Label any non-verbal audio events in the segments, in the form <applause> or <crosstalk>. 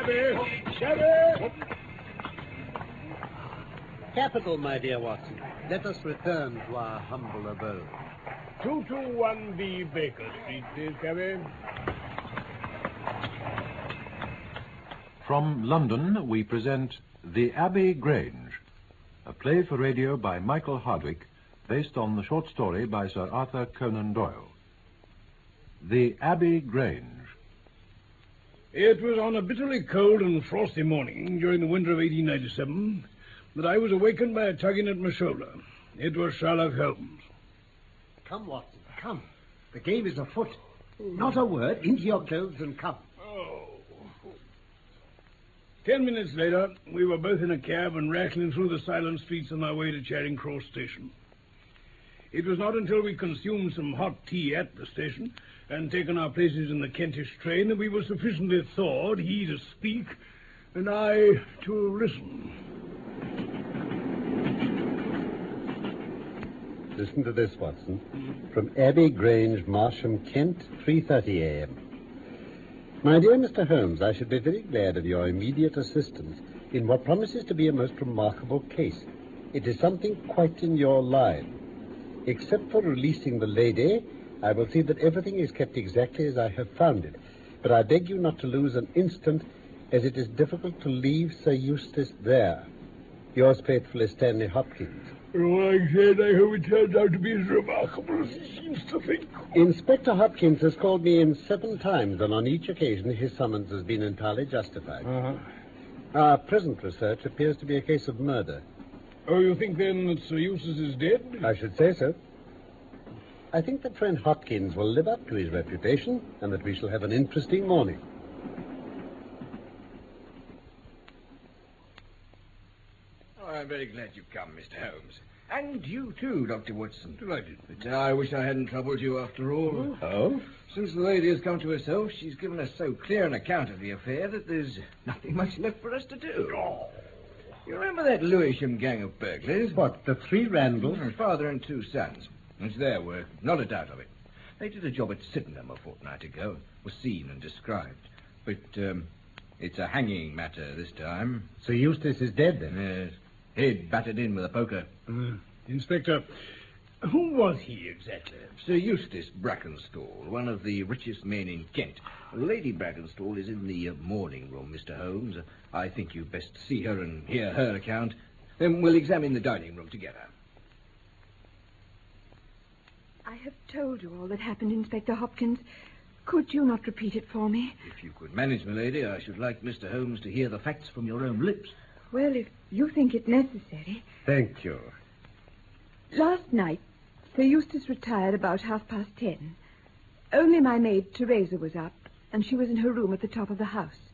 Shabby! Shabby! Capital, my dear Watson. Let us return to our humble abode. 221B Baker Street, please, Cabby. From London, we present The Abbey Grange, a play for radio by Michael Hardwick, based on the short story by Sir Arthur Conan Doyle. The Abbey Grange. It was on a bitterly cold and frosty morning during the winter of 1897 that I was awakened by a tugging at my shoulder. It was Sherlock Holmes. Come, Watson, come. The game is afoot. Not a word. Into your clothes and come. Oh. Ten minutes later, we were both in a cab and rattling through the silent streets on our way to Charing Cross Station. It was not until we consumed some hot tea at the station and taken our places in the Kentish train that we were sufficiently thawed, he to speak and I to listen. Listen to this, Watson. From Abbey Grange, Marsham, Kent, 3.30 a.m. My dear Mr. Holmes, I should be very glad of your immediate assistance in what promises to be a most remarkable case. It is something quite in your line. Except for releasing the lady, I will see that everything is kept exactly as I have found it. But I beg you not to lose an instant, as it is difficult to leave Sir Eustace there. Yours faithfully, Stanley Hopkins. Like I said, I hope it turns out to be as remarkable as he seems to think. Inspector Hopkins has called me in seven times, and on each occasion his summons has been entirely justified. Uh-huh. Our present research appears to be a case of murder. Oh, you think then that Sir Eustace is dead? I should say so. I think that friend Hopkins will live up to his reputation, and that we shall have an interesting morning. Oh, I'm very glad you've come, Mr. Holmes. And you too, Dr. Watson. Delighted. But I wish I hadn't troubled you after all. Oh? Since the lady has come to herself, she's given us so clear an account of the affair that there's nothing much left for us to do. Oh. You remember that Lewisham gang of burglars? What, the three Randalls? Mm, Father and two sons. It's their work, not a doubt of it. They did a job at Sydenham a fortnight ago, was seen and described. But um, it's a hanging matter this time. Sir Eustace is dead, then? Yes. Head battered in with a poker. Uh, Inspector, who was he exactly? Sir Eustace Brackenstall, one of the richest men in Kent. Lady Brackenstall is in the uh, morning room, Mr. Holmes. I think you'd best see her and hear her account. Then we'll examine the dining room together. I have told you all that happened, Inspector Hopkins. Could you not repeat it for me? If you could manage, milady, I should like Mr. Holmes to hear the facts from your own lips. Well, if you think it necessary. Thank you. Last night, Sir Eustace retired about half past ten. Only my maid, Teresa, was up, and she was in her room at the top of the house.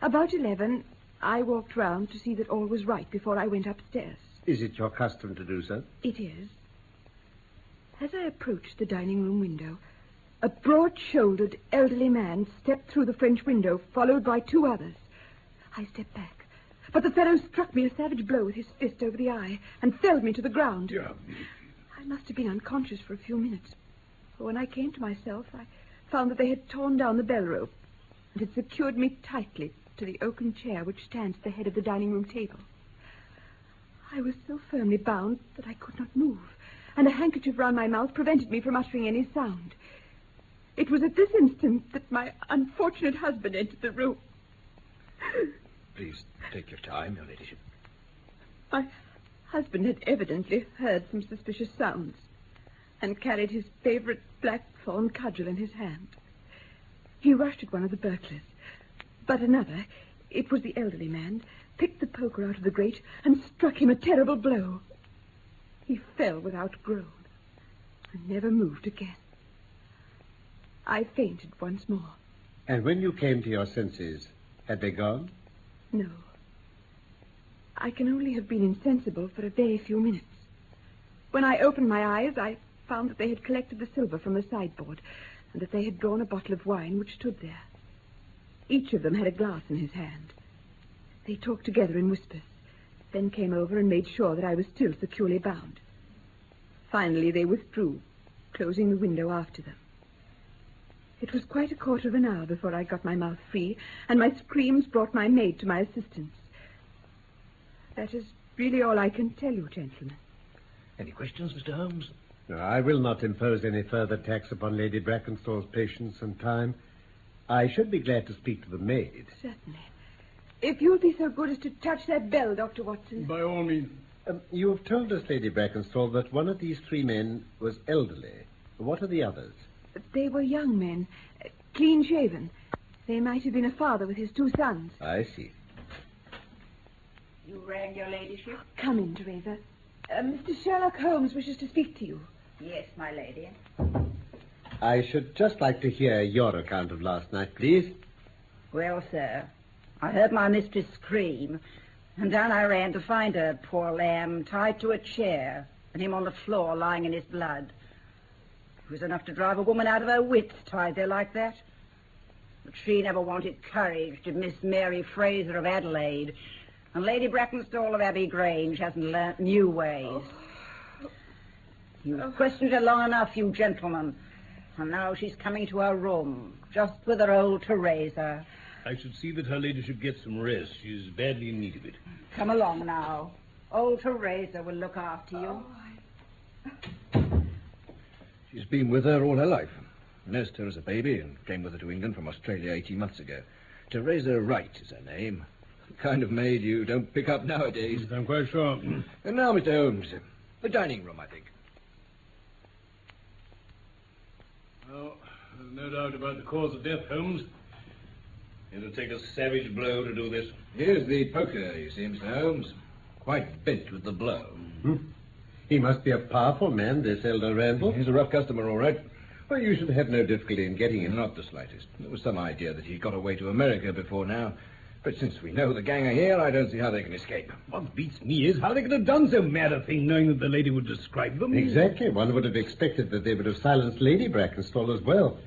About eleven, I walked round to see that all was right before I went upstairs. Is it your custom to do so? It is. As I approached the dining room window, a broad shouldered, elderly man stepped through the French window, followed by two others. I stepped back, but the fellow struck me a savage blow with his fist over the eye and felled me to the ground. Yeah. I must have been unconscious for a few minutes. For when I came to myself, I found that they had torn down the bell rope and had secured me tightly to the oaken chair which stands at the head of the dining room table. I was so firmly bound that I could not move, and a handkerchief round my mouth prevented me from uttering any sound. It was at this instant that my unfortunate husband entered the room. Please take your time, your ladyship. My husband had evidently heard some suspicious sounds and carried his favorite blackthorn cudgel in his hand. He rushed at one of the burglars, but another, it was the elderly man, picked the poker out of the grate and struck him a terrible blow. He fell without a groan and never moved again. I fainted once more. And when you came to your senses, had they gone? No. I can only have been insensible for a very few minutes. When I opened my eyes, I found that they had collected the silver from the sideboard and that they had drawn a bottle of wine which stood there. Each of them had a glass in his hand. They talked together in whispers, then came over and made sure that I was still securely bound. Finally, they withdrew, closing the window after them. It was quite a quarter of an hour before I got my mouth free, and my screams brought my maid to my assistance. That is really all I can tell you, gentlemen. Any questions, Mr. Holmes? No, I will not impose any further tax upon Lady Brackenstall's patience and time. I should be glad to speak to the maid. Certainly. If you'll be so good as to touch that bell, Dr. Watson. By all means. Um, you have told us, Lady Brackenstall, that one of these three men was elderly. What are the others? They were young men, uh, clean shaven. They might have been a father with his two sons. I see. You rang, your ladyship? Come in, Teresa. Uh, Mr. Sherlock Holmes wishes to speak to you. Yes, my lady. I should just like to hear your account of last night, please. Well, sir, I heard my mistress scream, and down I ran to find her, poor lamb, tied to a chair, and him on the floor lying in his blood. It was enough to drive a woman out of her wits, tied there like that. But she never wanted courage, did Miss Mary Fraser of Adelaide. And Lady Brackenstall of Abbey Grange hasn't learnt new ways. Oh. You've oh. questioned her long enough, you gentlemen. And now she's coming to her room, just with her old Teresa. I should see that her ladyship gets some rest. She's badly in need of it. Come along now. Old Teresa will look after you. She's been with her all her life. Nursed her as a baby and came with her to England from Australia 18 months ago. Teresa Wright is her name. The kind of maid you don't pick up nowadays. I'm quite sure. And now, Mr. Holmes, the dining room, I think. Well, there's no doubt about the cause of death, Holmes. It'll take a savage blow to do this. Here's the poker, you see, Mr. Holmes. Quite bent with the blow. Hmm. He must be a powerful man, this Elder Randall. He's a rough customer, all right. Well, you should have no difficulty in getting him. Not the slightest. There was some idea that he got away to America before now. But since we know the gang are here, I don't see how they can escape. What beats me is how they could have done so mad a thing, knowing that the lady would describe them. Exactly. One would have expected that they would have silenced Lady Brackenstall as well.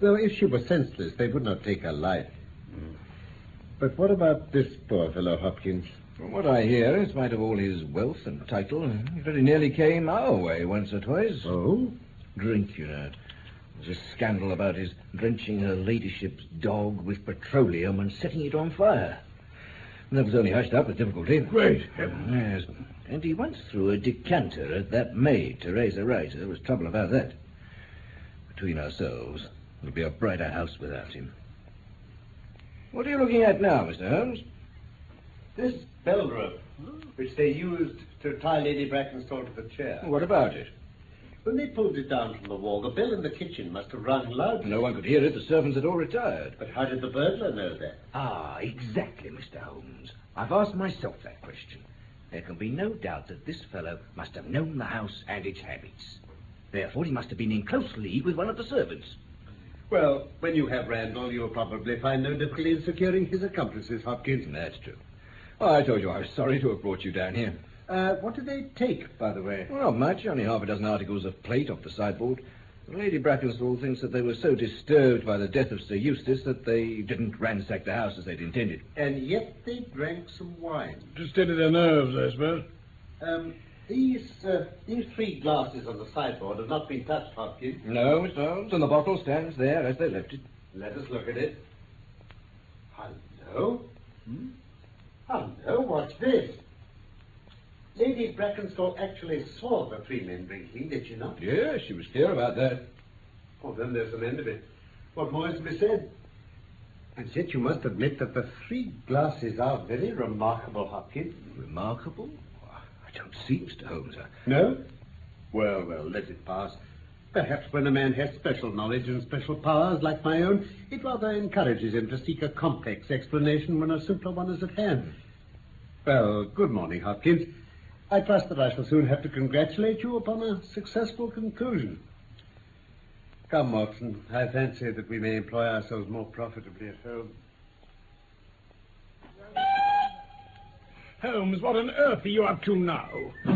Though if she were senseless, they would not take her life. But what about this poor fellow, Hopkins? From what I hear, in spite of all his wealth and title, he very nearly came our way once or twice. Oh? Drink, you know. There's a scandal about his drenching her ladyship's dog with petroleum and setting it on fire. And that was only hushed up with difficulty. Great heavens. Yes. And he once threw a decanter at that maid, Teresa Wright. There was trouble about that. Between ourselves, it'll be a brighter house without him. What are you looking at now, Mr. Holmes? This bell rope, which they used to tie Lady Brackenstall to the chair. What about it? When they pulled it down from the wall, the bell in the kitchen must have rung loudly. No one could hear it. The servants had all retired. But how did the burglar know that? Ah, exactly, Mr. Holmes. I've asked myself that question. There can be no doubt that this fellow must have known the house and its habits. Therefore, he must have been in close league with one of the servants. Well, when you have Randall, you'll probably find no difficulty in securing his accomplices, Hopkins. That's true. Oh, I told you I was sorry to have brought you down here. Uh, what did they take, by the way? Well, not much. Only half a dozen articles of plate off the sideboard. Lady Brackenstall thinks that they were so disturbed by the death of Sir Eustace that they didn't ransack the house as they'd intended. And yet they drank some wine. To steady their nerves, I suppose. Um, these, uh, these three glasses on the sideboard have not been touched, Hopkins. No, Mr. Holmes, and the bottle stands there as they left it. Let us look at it. Hello? Hmm? Hello, what's this? Lady Brackenstall actually saw the three men drinking, did she not? Yes, she was clear about that. Oh, then there's an end of it. What more is to be said? And yet you must admit that the three glasses are very remarkable, Hopkins. Remarkable? I don't see, Mr. Holmes. I... No? Well, well, let it pass. Perhaps when a man has special knowledge and special powers like my own, it rather encourages him to seek a complex explanation when a simpler one is at hand. Well, good morning, Hopkins. I trust that I shall soon have to congratulate you upon a successful conclusion. Come, Watson. I fancy that we may employ ourselves more profitably at home. Holmes, what on earth are you up to now?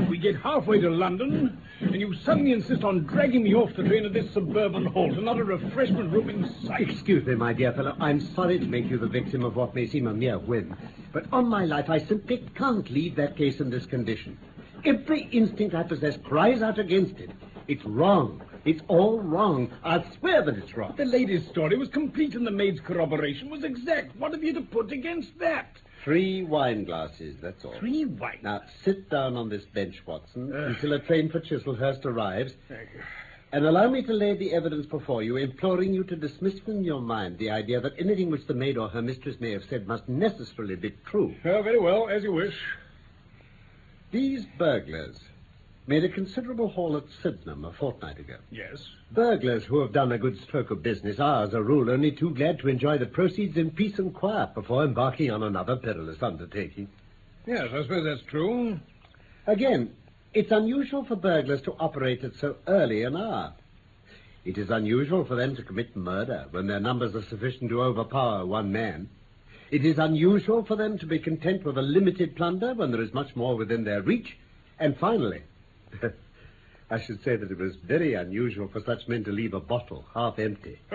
We get halfway to London, and you suddenly insist on dragging me off the train at this suburban halt, and not a refreshment room in sight. Excuse me, my dear fellow. I'm sorry to make you the victim of what may seem a mere whim. But on my life, I simply can't leave that case in this condition. Every instinct I possess cries out against it. It's wrong. It's all wrong. I swear that it's wrong. The lady's story was complete and the maid's corroboration was exact. What have you to put against that? Three wine glasses, that's all. Three white. Now, sit down on this bench, Watson, Ugh. until a train for Chislehurst arrives, Thank you. and allow me to lay the evidence before you, imploring you to dismiss from your mind the idea that anything which the maid or her mistress may have said must necessarily be true. Oh, very well, as you wish. These burglars made a considerable haul at Sydenham a fortnight ago. Yes. Burglars who have done a good stroke of business are, as a rule, only too glad to enjoy the proceeds in peace and quiet before embarking on another perilous undertaking. Yes, I suppose that's true. Again, it's unusual for burglars to operate at so early an hour. It is unusual for them to commit murder when their numbers are sufficient to overpower one man. It is unusual for them to be content with a limited plunder when there is much more within their reach. And finally, <laughs> I should say that it was very unusual for such men to leave a bottle half empty. <laughs>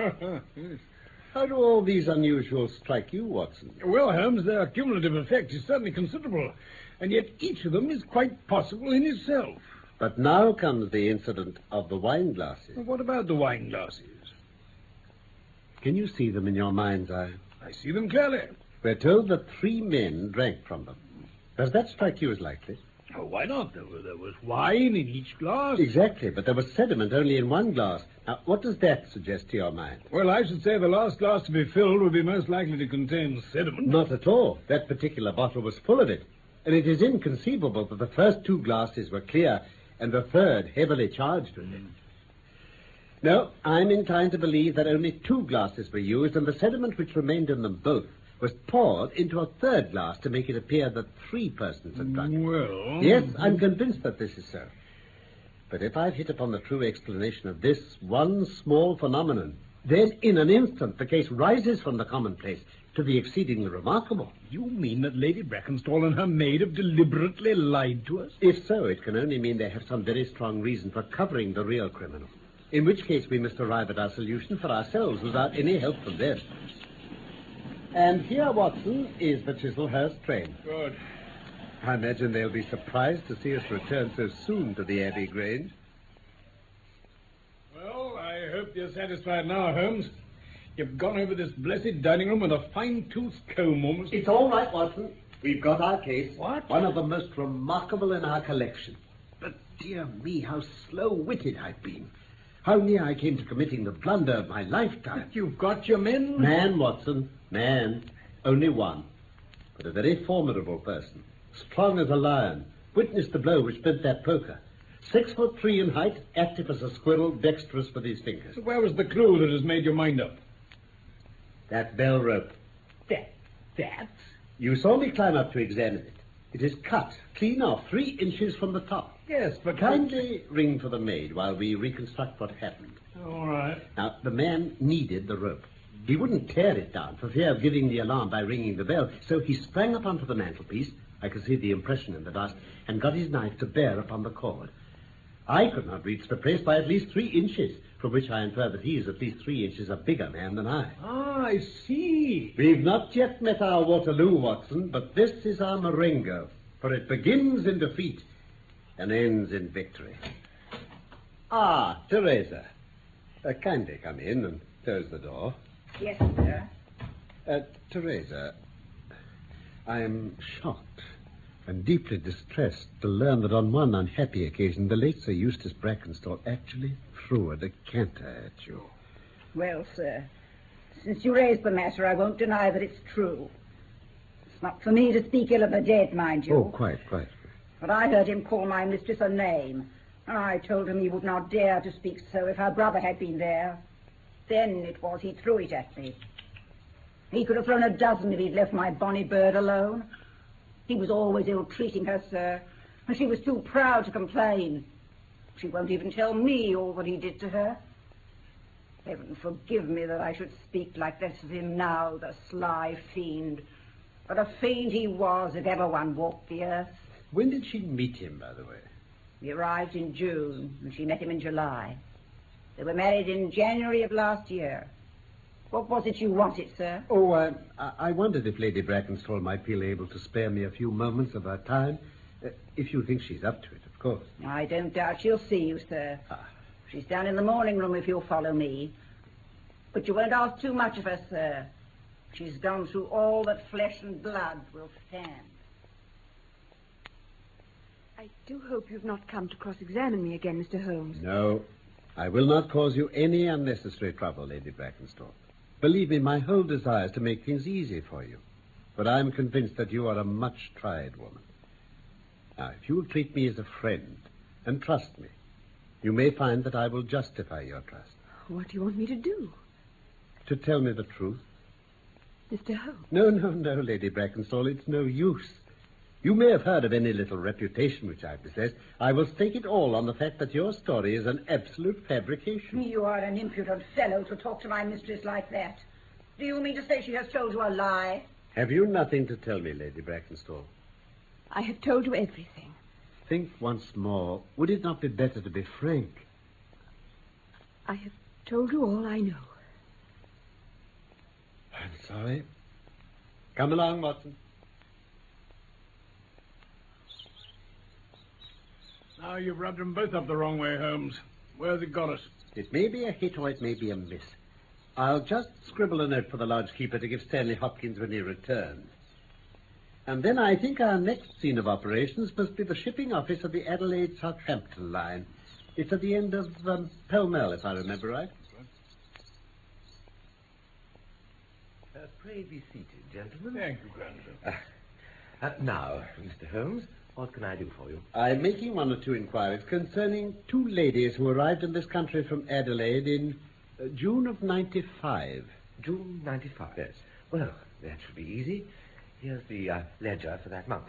How do all these unusuals strike you, Watson? well, Holmes, their cumulative effect is certainly considerable, and yet each of them is quite possible in itself. But now comes the incident of the wine glasses. What about the wine glasses? Can you see them in your mind's eye? I see them clearly. We're told that three men drank from them. Does that strike you as likely? Oh, why not? There was, there was wine in each glass. Exactly, but there was sediment only in one glass. Now, what does that suggest to your mind? Well, I should say the last glass to be filled would be most likely to contain sediment. Not at all. That particular bottle was full of it. And it is inconceivable that the first two glasses were clear and the third heavily charged with it. Hmm. No, I'm inclined to believe that only two glasses were used, and the sediment which remained in them both was poured into a third glass to make it appear that three persons had drunk. Well. Yes, I'm convinced that this is so. But if I've hit upon the true explanation of this one small phenomenon, then in an instant the case rises from the commonplace to the exceedingly remarkable. You mean that Lady Brackenstall and her maid have deliberately lied to us? If so, it can only mean they have some very strong reason for covering the real criminal. In which case we must arrive at our solution for ourselves without any help from them. And here, Watson, is the Chislehurst train. Good. I imagine they'll be surprised to see us return so soon to the Abbey Grange. Well, I hope you're satisfied now, Holmes. You've gone over this blessed dining room with a fine-tooth comb almost. It's all right, Watson. We've got our case. What? One of the most remarkable in our collection. But dear me, how slow-witted I've been. How near I came to committing the blunder of my lifetime. You've got your men? Man, Watson, man. Only one. But a very formidable person. Strong as a lion. Witnessed the blow which bent that poker. Six foot three in height, active as a squirrel, dexterous with his fingers. So where was the clue that has made your mind up? That bell rope. That. That? You saw me climb up to examine it. It is cut, clean off, three inches from the top. Yes, but... Kindly ring for the maid while we reconstruct what happened. All right. Now, the man needed the rope. He wouldn't tear it down for fear of giving the alarm by ringing the bell, so he sprang up onto the mantelpiece, I could see the impression in the dust, and got his knife to bear upon the cord. I could not reach the place by at least three inches, from which I infer that he is at least three inches a bigger man than I. Ah, I see. We've not yet met our Waterloo, Watson, but this is our Marengo, for it begins in defeat and ends in victory. Ah, Teresa. Uh, kindly come in and close the door. Yes, sir. Uh, Teresa, I am shocked and deeply distressed to learn that on one unhappy occasion the late Sir Eustace Brackenstall actually threw a decanter at you. Well, sir, since you raised the matter, I won't deny that it's true. It's not for me to speak ill of the dead, mind you. Oh, quite, quite. But I heard him call my mistress a name. I told him he would not dare to speak so if her brother had been there. Then it was he threw it at me. He could have thrown a dozen if he'd left my bonny bird alone. He was always ill-treating her, sir, and she was too proud to complain. She won't even tell me all that he did to her. Heaven forgive me that I should speak like this of him now, the sly fiend. But a fiend he was if ever one walked the earth. When did she meet him, by the way? He arrived in June, and she met him in July. They were married in January of last year. What was it you wanted, sir? Oh, I, I wondered if Lady Brackenstall might be able to spare me a few moments of her time. Uh, if you think she's up to it, of course. I don't doubt she'll see you, sir. Ah, She's down in the morning room if you'll follow me. But you won't ask too much of her, sir. She's gone through all that flesh and blood will stand. I do hope you've not come to cross-examine me again, Mr. Holmes. No, I will not cause you any unnecessary trouble, Lady Brackenstall. Believe me, my whole desire is to make things easy for you. But I'm convinced that you are a much tried woman. Now, if you will treat me as a friend and trust me, you may find that I will justify your trust. What do you want me to do? To tell me the truth? Mr. Holmes. No, no, no, Lady Brackenstall, it's no use. You may have heard of any little reputation which I possess. I will stake it all on the fact that your story is an absolute fabrication. You are an impudent fellow to talk to my mistress like that. Do you mean to say she has told you a lie? Have you nothing to tell me, Lady Brackenstall? I have told you everything. Think once more. Would it not be better to be frank? I have told you all I know. I'm sorry. Come along, Watson. Now you've rubbed them both up the wrong way, Holmes. Where's it got us? It may be a hit or it may be a miss. I'll just scribble a note for the lodge keeper to give Stanley Hopkins when he returns. And then I think our next scene of operations must be the shipping office of the Adelaide Southampton line. It's at the end of um, Pall Mall, if I remember right. Uh, pray be seated, gentlemen. Thank you, Grandson. Uh, now, Mr. Holmes, what can I do for you? I'm making one or two inquiries concerning two ladies who arrived in this country from Adelaide in uh, June of 95. June 95. Yes. Well, that should be easy. Here's the uh, ledger for that month.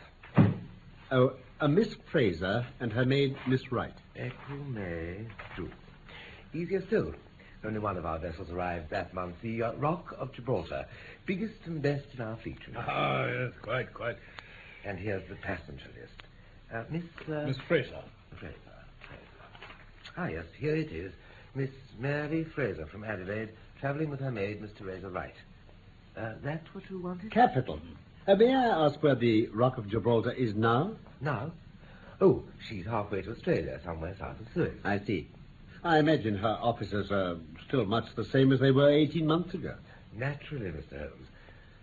Oh, a Miss Fraser and her maid, Miss Wright. April, May, June. Easier still. Only one of our vessels arrived that month, the uh, Rock of Gibraltar, biggest and best in our fleet. you know. Ah, yes, quite, quite. And here's the passenger list. Uh, Miss... Uh, Miss Fraser. Fraser. Fraser. Ah, yes, here it is. Miss Mary Fraser from Adelaide, travelling with her maid, Miss Teresa Wright. Uh, that what you wanted? Capital. Uh, may I ask where the Rock of Gibraltar is now? Now? Oh, she's halfway to Australia, somewhere south of Suez. I see. I imagine her officers are still much the same as they were 18 months ago. Naturally, Mr. Holmes.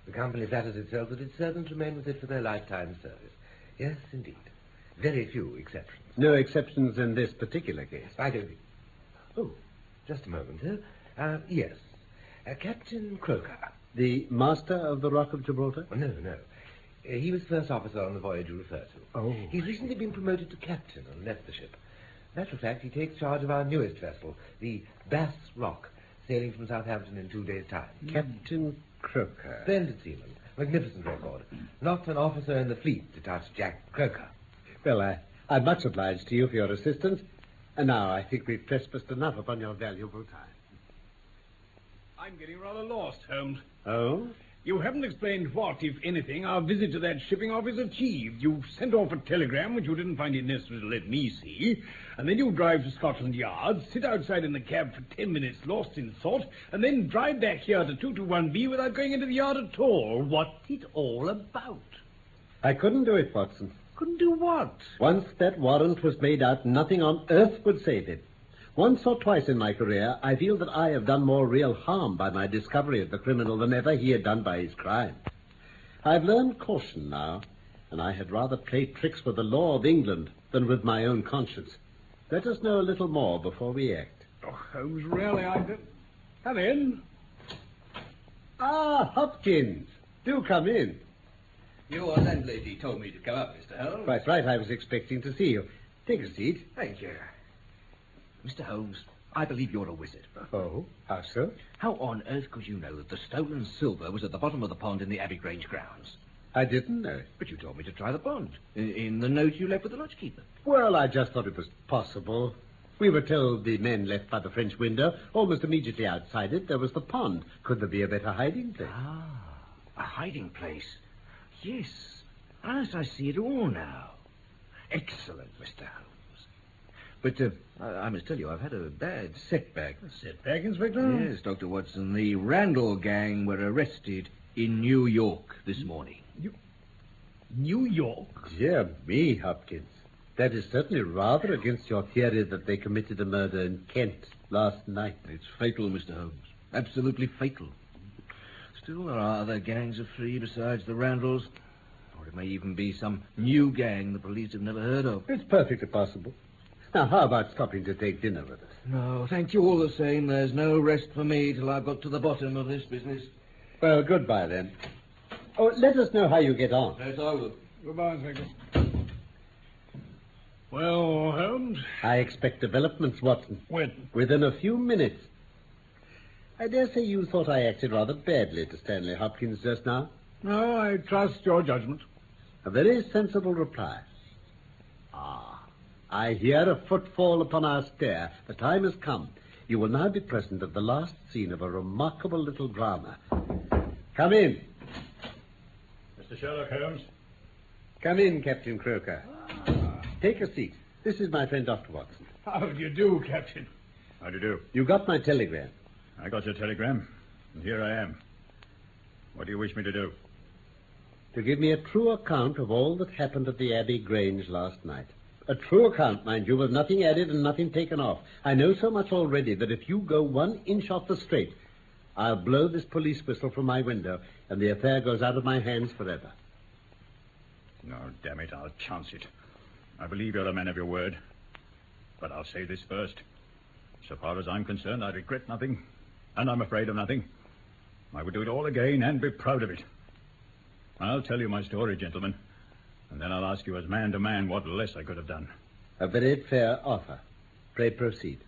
The company flatters itself that its servants remain with it for their lifetime service. Yes, indeed. Very few exceptions. No exceptions in this particular case. I don't think. Oh, just a moment, sir. Uh, yes. Uh, Captain Croker. The master of the Rock of Gibraltar? Oh, no, no. Uh, he was first officer on the voyage you refer to. Oh. He's recently been promoted to captain and left the ship. Matter of fact, he takes charge of our newest vessel, the Bass Rock, sailing from Southampton in two days' time. Captain Croker. Splendid seaman. Magnificent record. Not an officer in the fleet to touch Jack Croker. Well, I, I'm much obliged to you for your assistance. And now I think we've trespassed enough upon your valuable time. I'm getting rather lost, Holmes. Oh? You haven't explained what, if anything, our visit to that shipping office achieved. You sent off a telegram which you didn't find it necessary to let me see, and then you drive to Scotland Yard, sit outside in the cab for ten minutes, lost in thought, and then drive back here to 221B without going into the yard at all. What's it all about? I couldn't do it, Watson. Couldn't do what? Once that warrant was made out, nothing on earth would save it. Once or twice in my career, I feel that I have done more real harm by my discovery of the criminal than ever he had done by his crime. I've learned caution now, and I had rather play tricks with the law of England than with my own conscience. Let us know a little more before we act. Oh, Holmes, really, I don't... Come in. Ah, Hopkins, do come in. Your landlady told me to come up, Mr. Holmes. Quite right, I was expecting to see you. Take a seat. Thank you. Mr. Holmes, I believe you're a wizard. Oh, how so? How on earth could you know that the stolen silver was at the bottom of the pond in the Abbey Grange grounds? I didn't know. But you told me to try the pond. In, in the note you left with the lodgekeeper. Well, I just thought it was possible. We were told the men left by the French window. Almost immediately outside it, there was the pond. Could there be a better hiding place? Ah, a hiding place. Yes. Yes, I see it all now. Excellent, Mr. Holmes. But uh, I, I must tell you, I've had a bad setback. Setback, Inspector? Yes, Dr. Watson. The Randall gang were arrested in New York this morning. You... New York? Dear me, Hopkins. That is certainly rather against your theory that they committed a murder in Kent last night. It's fatal, Mr. Holmes. Absolutely fatal. Still, there are other gangs of three besides the Randalls. Or it may even be some new gang the police have never heard of. It's perfectly possible. Now, how about stopping to take dinner with us? No, thank you all the same. There's no rest for me till I've got to the bottom of this business. Well, goodbye then. Oh, let us know how you get on. Yes, I will. Goodbye, Inspector. Well, Holmes, I expect developments, Watson. when? Within a few minutes. I dare say you thought I acted rather badly to Stanley Hopkins just now. No, I trust your judgment. A very sensible reply. Ah, I hear a footfall upon our stair. The time has come. You will now be present at the last scene of a remarkable little drama. Come in. Mr. Sherlock Holmes. Come in, Captain Croker. Take a seat. This is my friend, Dr. Watson. How do you do, Captain? How do you do? You got my telegram. I got your telegram, and here I am. What do you wish me to do? To give me a true account of all that happened at the Abbey Grange last night. A true account, mind you, with nothing added and nothing taken off. I know so much already that if you go one inch off the straight, I'll blow this police whistle from my window, and the affair goes out of my hands forever. No, damn it, I'll chance it. I believe you're a man of your word. But I'll say this first. So far as I'm concerned, I regret nothing, and I'm afraid of nothing. I would do it all again and be proud of it. I'll tell you my story, gentlemen, and then I'll ask you as man to man what less I could have done. A very fair offer. Pray proceed.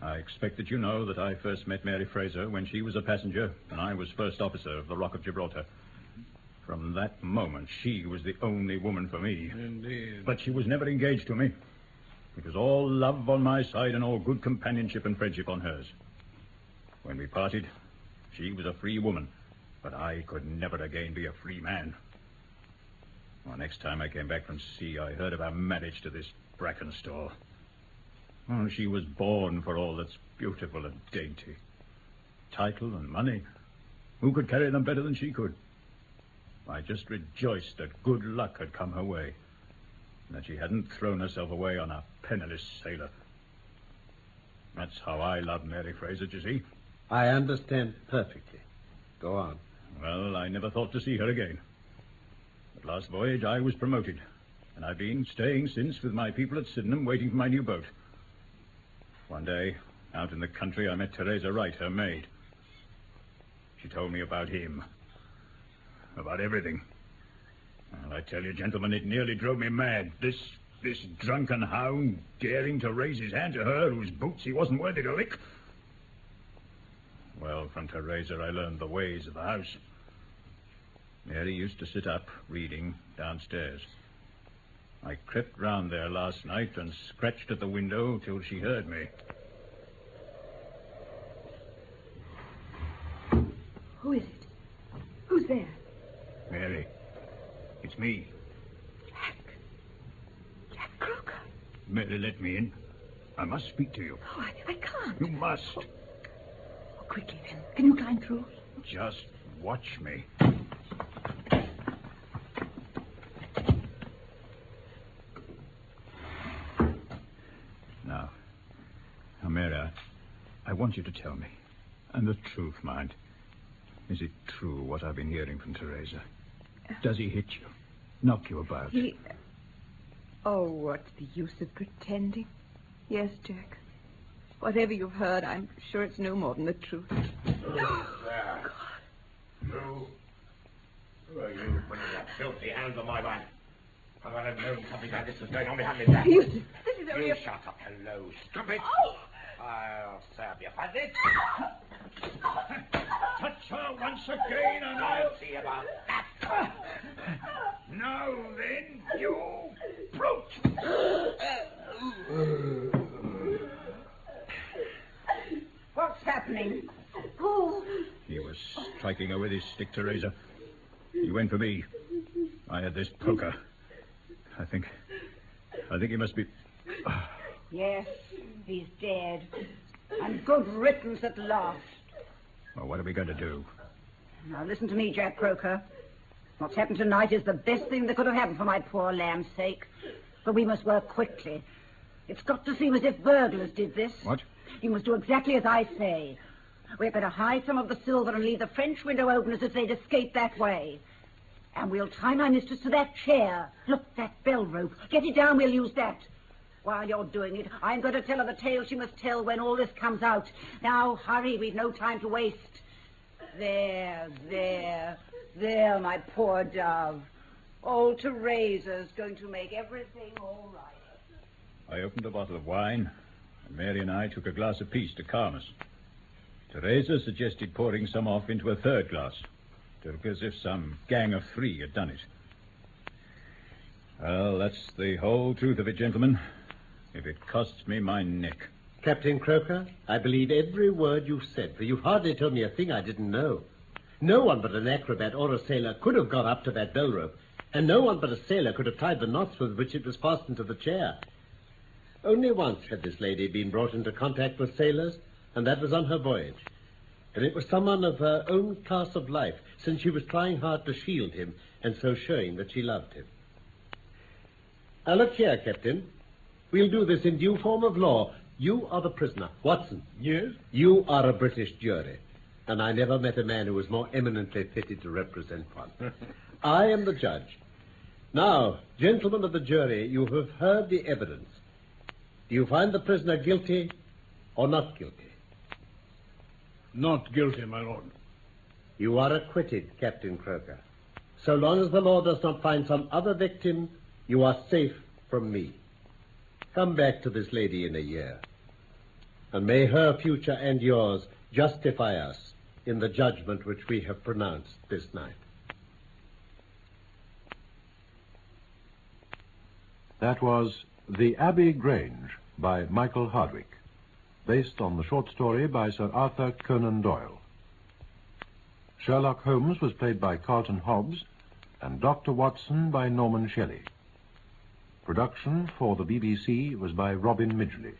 I expect that you know that I first met Mary Fraser when she was a passenger and I was first officer of the Rock of Gibraltar. From that moment, she was the only woman for me. Indeed. But she was never engaged to me. It was all love on my side and all good companionship and friendship on hers. When we parted, she was a free woman, but I could never again be a free man. Well, next time I came back from sea, I heard of her marriage to this Brackenstall. She was born for all that's beautiful and dainty. Title and money. Who could carry them better than she could? I just rejoiced that good luck had come her way, and that she hadn't thrown herself away on a penniless sailor. That's how I love Mary Fraser, you see. I understand perfectly. Go on. Well, I never thought to see her again. But last voyage I was promoted, and I've been staying since with my people at Sydenham waiting for my new boat. One day, out in the country, I met Teresa Wright, her maid. She told me about him. About everything. Well, I tell you, gentlemen, it nearly drove me mad. This this drunken hound daring to raise his hand to her whose boots he wasn't worthy to lick. Well, from Teresa, I learned the ways of the house. Mary used to sit up, reading, downstairs. I crept round there last night and scratched at the window till she heard me. Who is it? Who's there? Mary, it's me. Jack. Jack Croker. Mary, let me in. I must speak to you. Oh, I, I can't. You must. Oh, quickly, then. Can you climb through? Just watch me. Now, I, I want you to tell me, and the truth, mind. Is it true what I've been hearing from Teresa? Does he hit you, knock you about? He. Oh, what's the use of pretending? Yes, Jack. Whatever you've heard, I'm sure it's no more than the truth. There. Who? Who are you putting your filthy hands on my wife? I might have got to know something like this was going on behind me back. Eustace, this is only You a... shut up, hello, stupid. Oh! I'll serve you oh! for this. Touch her once again, and I'll I'll see about that. Now then, you brute! <laughs> What's happening? Oh, He was striking her with his stick, Teresa. He went for me. I had this poker. I think. I think he must be. Yes, he's dead. And good riddance at last. Well, what are we going to do? Now listen to me, Jack Croker. What's happened tonight is the best thing that could have happened for my poor lamb's sake. But we must work quickly. It's got to seem as if burglars did this. What? You must do exactly as I say. We're better hide some of the silver and leave the French window open as if they'd escape that way. And we'll tie my mistress to that chair. Look, that bell rope. Get it down, we'll use that. While you're doing it, I'm going to tell her the tale she must tell when all this comes out. Now, hurry, we've no time to waste. There, there, there, my poor dove. Old Teresa's going to make everything all right. I opened a bottle of wine, and Mary and I took a glass apiece to calm us. Teresa suggested pouring some off into a third glass. To look as if some gang of three had done it. Well, that's the whole truth of it, gentlemen. If it costs me my neck. Captain Croker, I believe every word you've said, for you've hardly told me a thing I didn't know. No one but an acrobat or a sailor could have got up to that bell rope, and no one but a sailor could have tied the knots with which it was fastened to the chair. Only once had this lady been brought into contact with sailors, and that was on her voyage. And it was someone of her own class of life, since she was trying hard to shield him, and so showing that she loved him. Now look here, Captain. We'll do this in due form of law. You are the prisoner. Watson, Yes? you are a British jury, and I never met a man who was more eminently fitted to represent one. <laughs> I am the judge. Now, gentlemen of the jury, you have heard the evidence. Do you find the prisoner guilty or not guilty? Not guilty, my lord. You are acquitted, Captain Croker. So long as the law does not find some other victim, you are safe from me. Come back to this lady in a year, and may her future and yours justify us in the judgment which we have pronounced this night. That was The Abbey Grange by Michael Hardwick, based on the short story by Sir Arthur Conan Doyle. Sherlock Holmes was played by Carlton Hobbs, and Dr. Watson by Norman Shelley. Production for the BBC was by Robin Midgley.